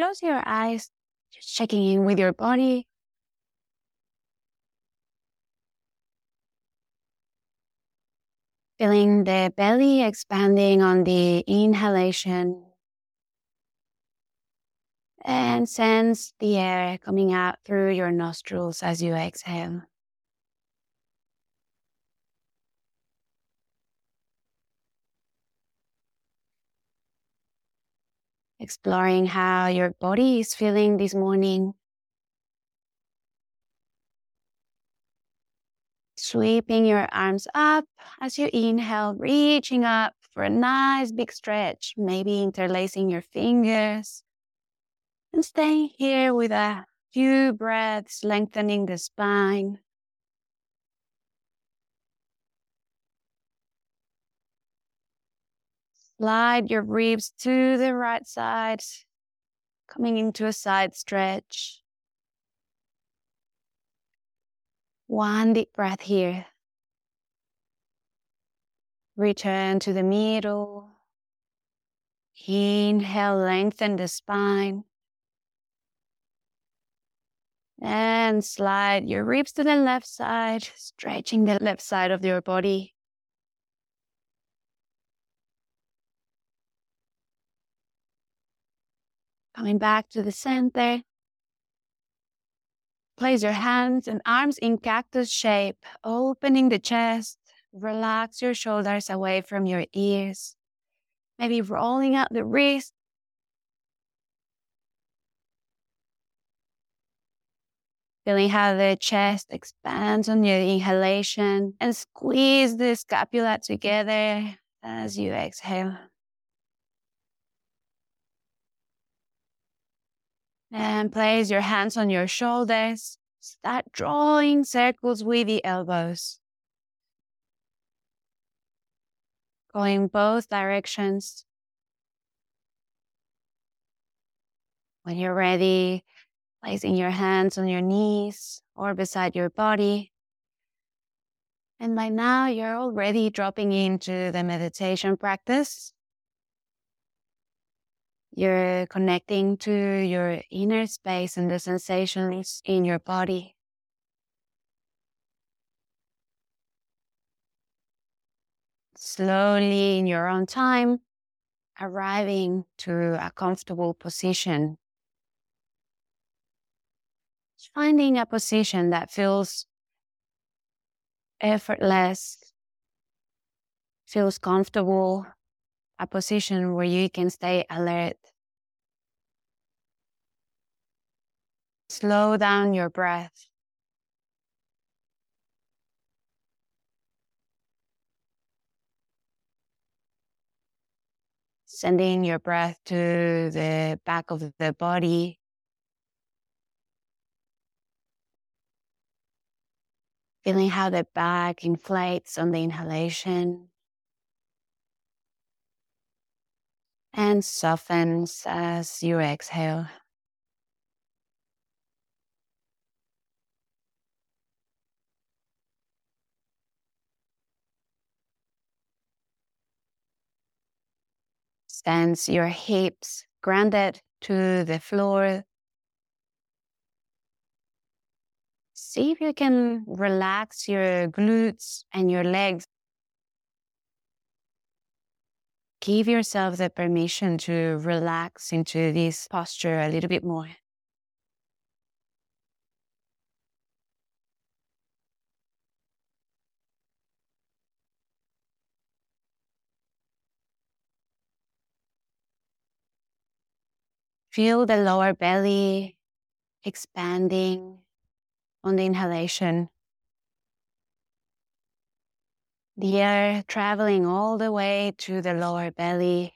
close your eyes, just checking in with your body. Feeling the belly expanding on the inhalation. And sense the air coming out through your nostrils as you exhale. Exploring how your body is feeling this morning. Sweeping your arms up as you inhale, reaching up for a nice big stretch, maybe interlacing your fingers. And staying here with a few breaths, lengthening the spine. Slide your ribs to the right side, coming into a side stretch. One deep breath here. Return to the middle. Inhale, lengthen the spine. And slide your ribs to the left side, stretching the left side of your body. Coming back to the center. Place your hands and arms in cactus shape, opening the chest. Relax your shoulders away from your ears. Maybe rolling out the wrist. Feeling how the chest expands on your inhalation and squeeze the scapula together as you exhale. And place your hands on your shoulders. Start drawing circles with the elbows. Going both directions. When you're ready, placing your hands on your knees or beside your body. And by now, you're already dropping into the meditation practice. You're connecting to your inner space and the sensations in your body. Slowly, in your own time, arriving to a comfortable position. Finding a position that feels effortless, feels comfortable, a position where you can stay alert. Slow down your breath. Sending your breath to the back of the body. Feeling how the back inflates on the inhalation. And softens as you exhale. Sense your hips grounded to the floor. See if you can relax your glutes and your legs give yourself the permission to relax into this posture a little bit more. Feel the lower belly expanding on the inhalation the air traveling all the way to the lower belly,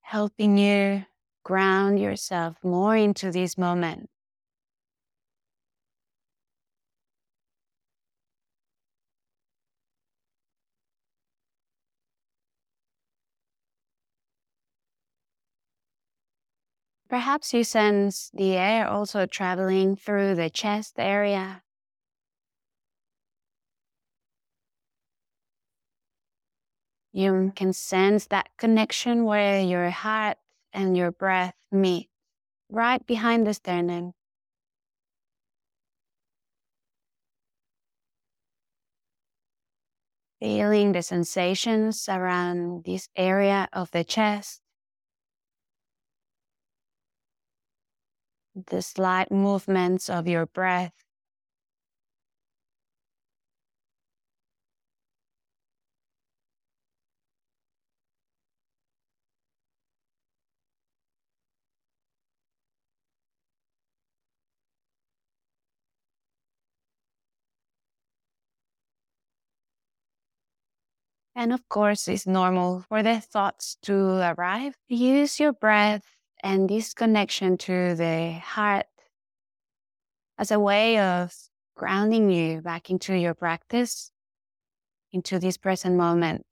helping you ground yourself more into this moment. Perhaps you sense the air also traveling through the chest area, You can sense that connection where your heart and your breath meet, right behind the sternum. Feeling the sensations around this area of the chest. The slight movements of your breath. And of course, it's normal for the thoughts to arrive. Use your breath and this connection to the heart as a way of grounding you back into your practice, into this present moment.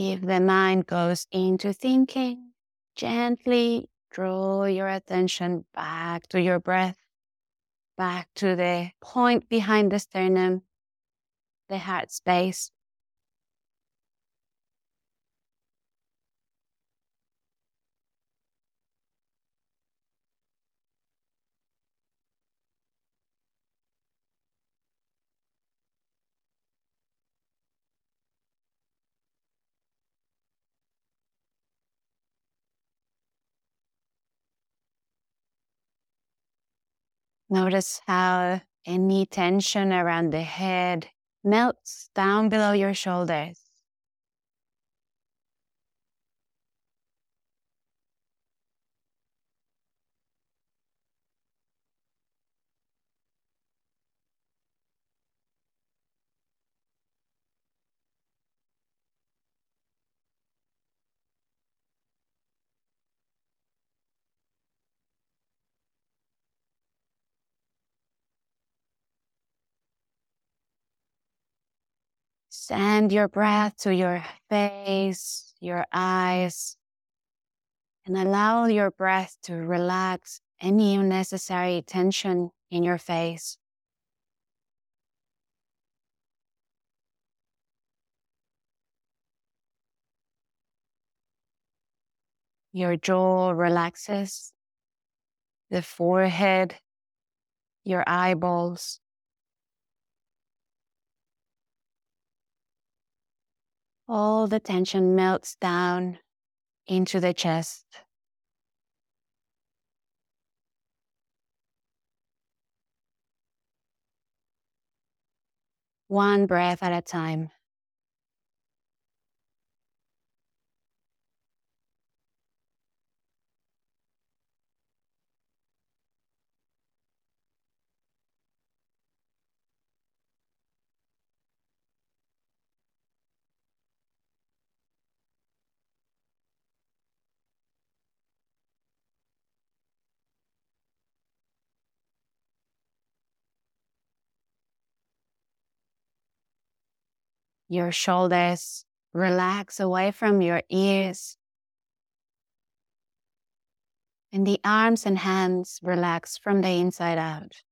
If the mind goes into thinking, gently draw your attention back to your breath, back to the point behind the sternum, the heart space. Notice how any tension around the head melts down below your shoulders. Send your breath to your face, your eyes, and allow your breath to relax any unnecessary tension in your face. Your jaw relaxes, the forehead, your eyeballs, all the tension melts down into the chest. One breath at a time. Your shoulders relax away from your ears. And the arms and hands relax from the inside out.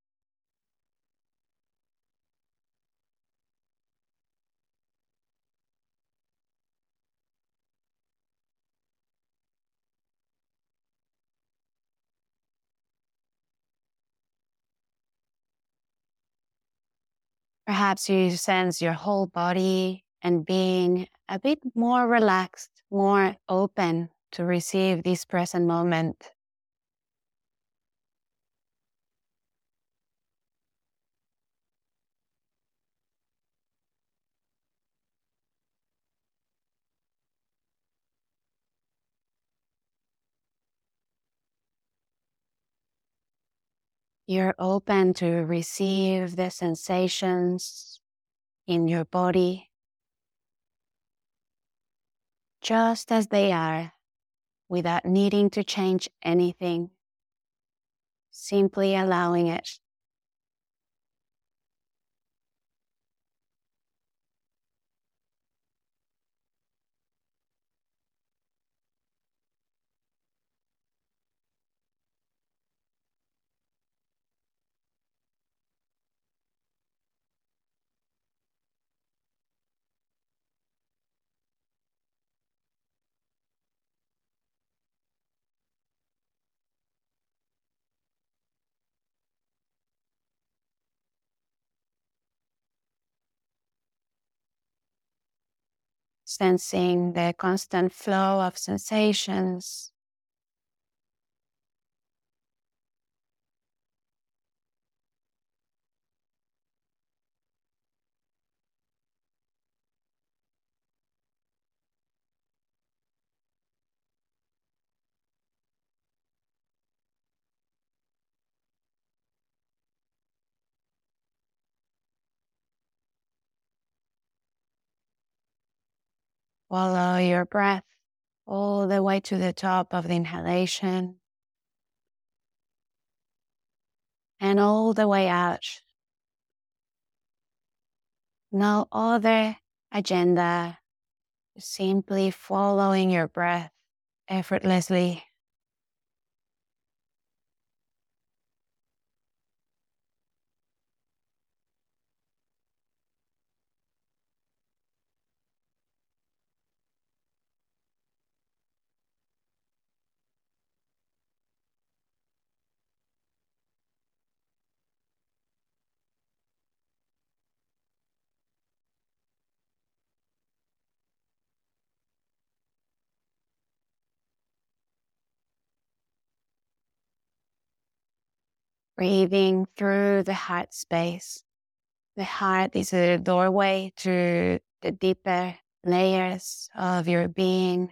Perhaps you sense your whole body and being a bit more relaxed, more open to receive this present moment. You're open to receive the sensations in your body just as they are without needing to change anything, simply allowing it. Sensing the constant flow of sensations. Follow your breath all the way to the top of the inhalation and all the way out. No other agenda, simply following your breath effortlessly. Breathing through the heart space. The heart is a doorway to the deeper layers of your being.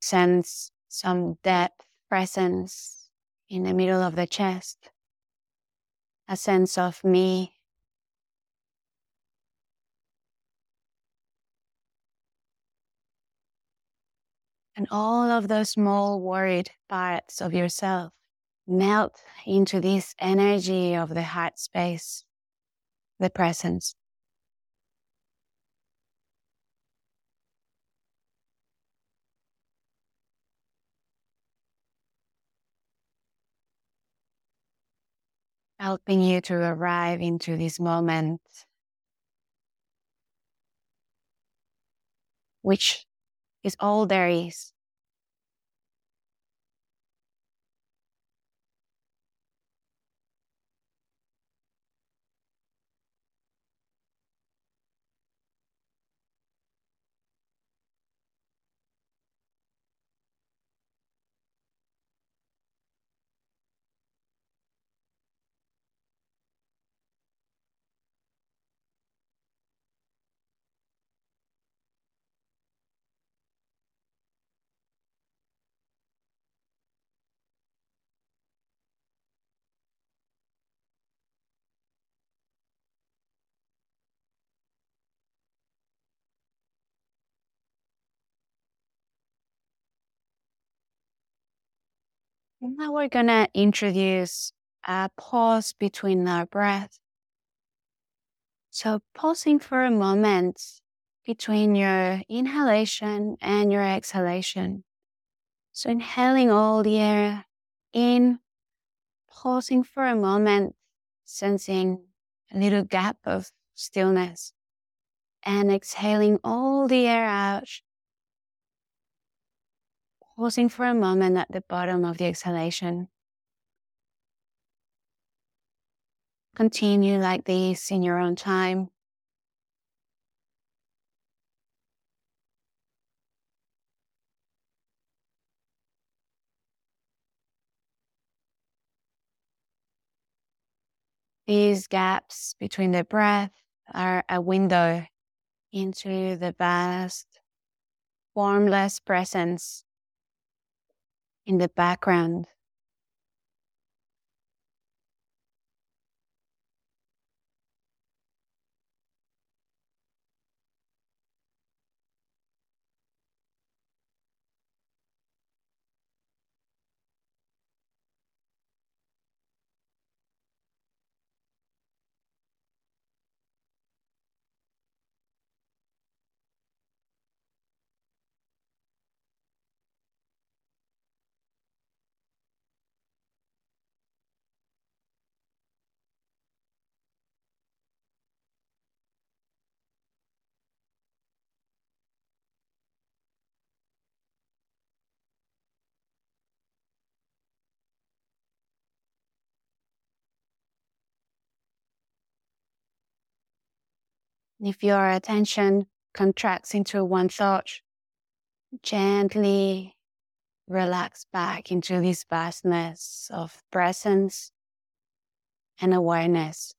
Sense some depth, presence in the middle of the chest, a sense of me. And all of those small worried parts of yourself melt into this energy of the heart space, the presence. Helping you to arrive into this moment, which is all there is. Now we're going to introduce a pause between our breath. So, pausing for a moment between your inhalation and your exhalation. So, inhaling all the air in, pausing for a moment, sensing a little gap of stillness, and exhaling all the air out pausing for a moment at the bottom of the exhalation. Continue like this in your own time. These gaps between the breath are a window into the vast, formless presence in the background. If your attention contracts into one thought, gently relax back into this vastness of presence and awareness.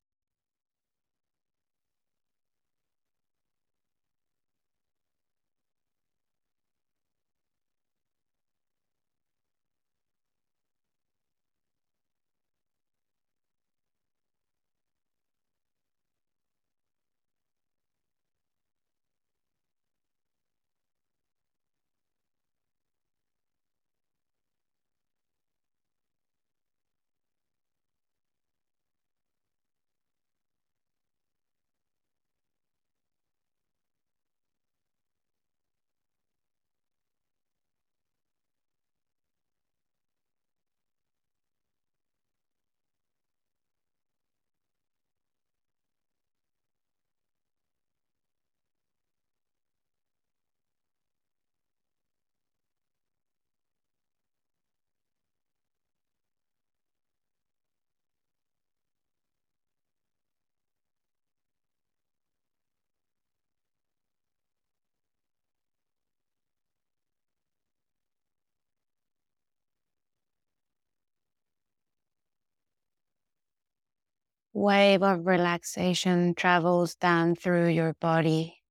Wave of relaxation travels down through your body.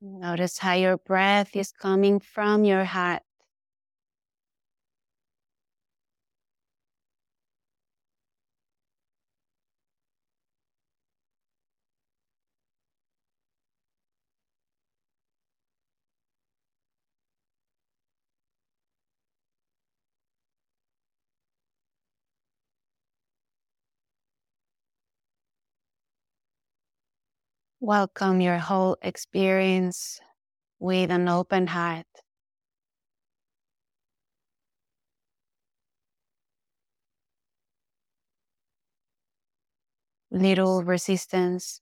Notice how your breath is coming from your heart. Welcome your whole experience with an open heart. Little resistance,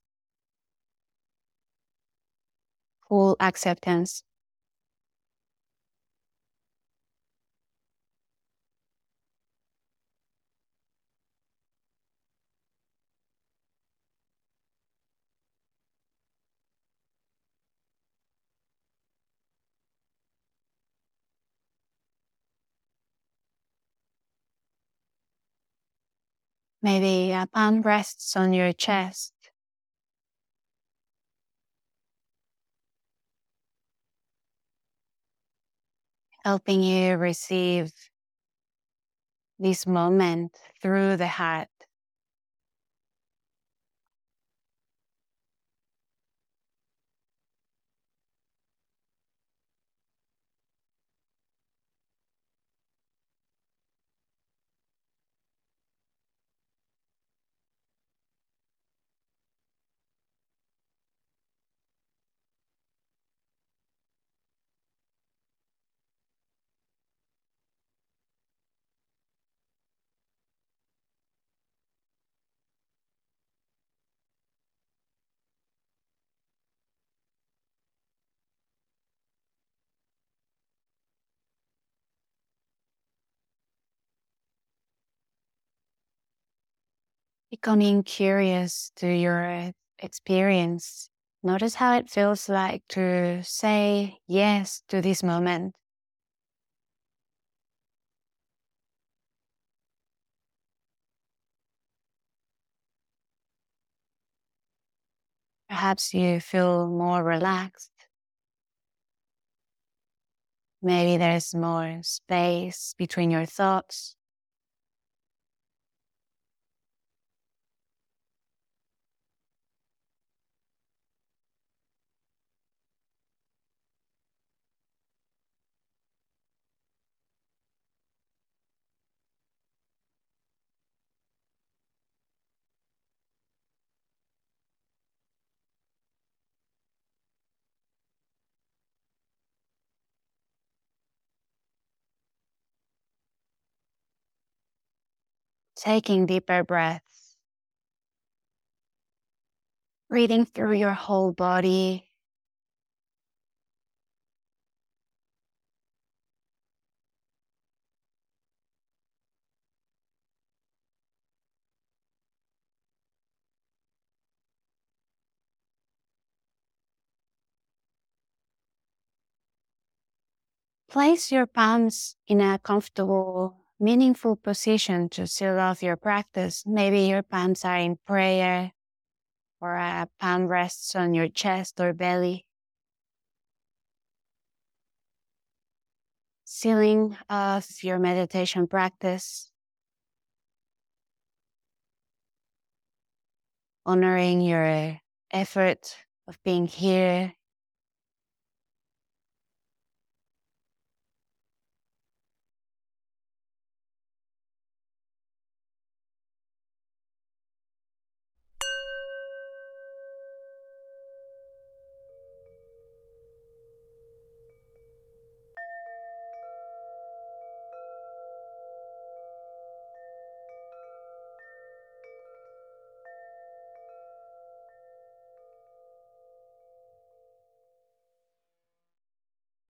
full acceptance. Maybe a palm rests on your chest. Helping you receive this moment through the heart. Becoming curious to your eh, experience. Notice how it feels like to say yes to this moment. Perhaps you feel more relaxed. Maybe there's more space between your thoughts. Taking deeper breaths. Breathing through your whole body. Place your palms in a comfortable, meaningful position to seal off your practice. Maybe your palms are in prayer or a palm rests on your chest or belly. Sealing off your meditation practice. Honoring your effort of being here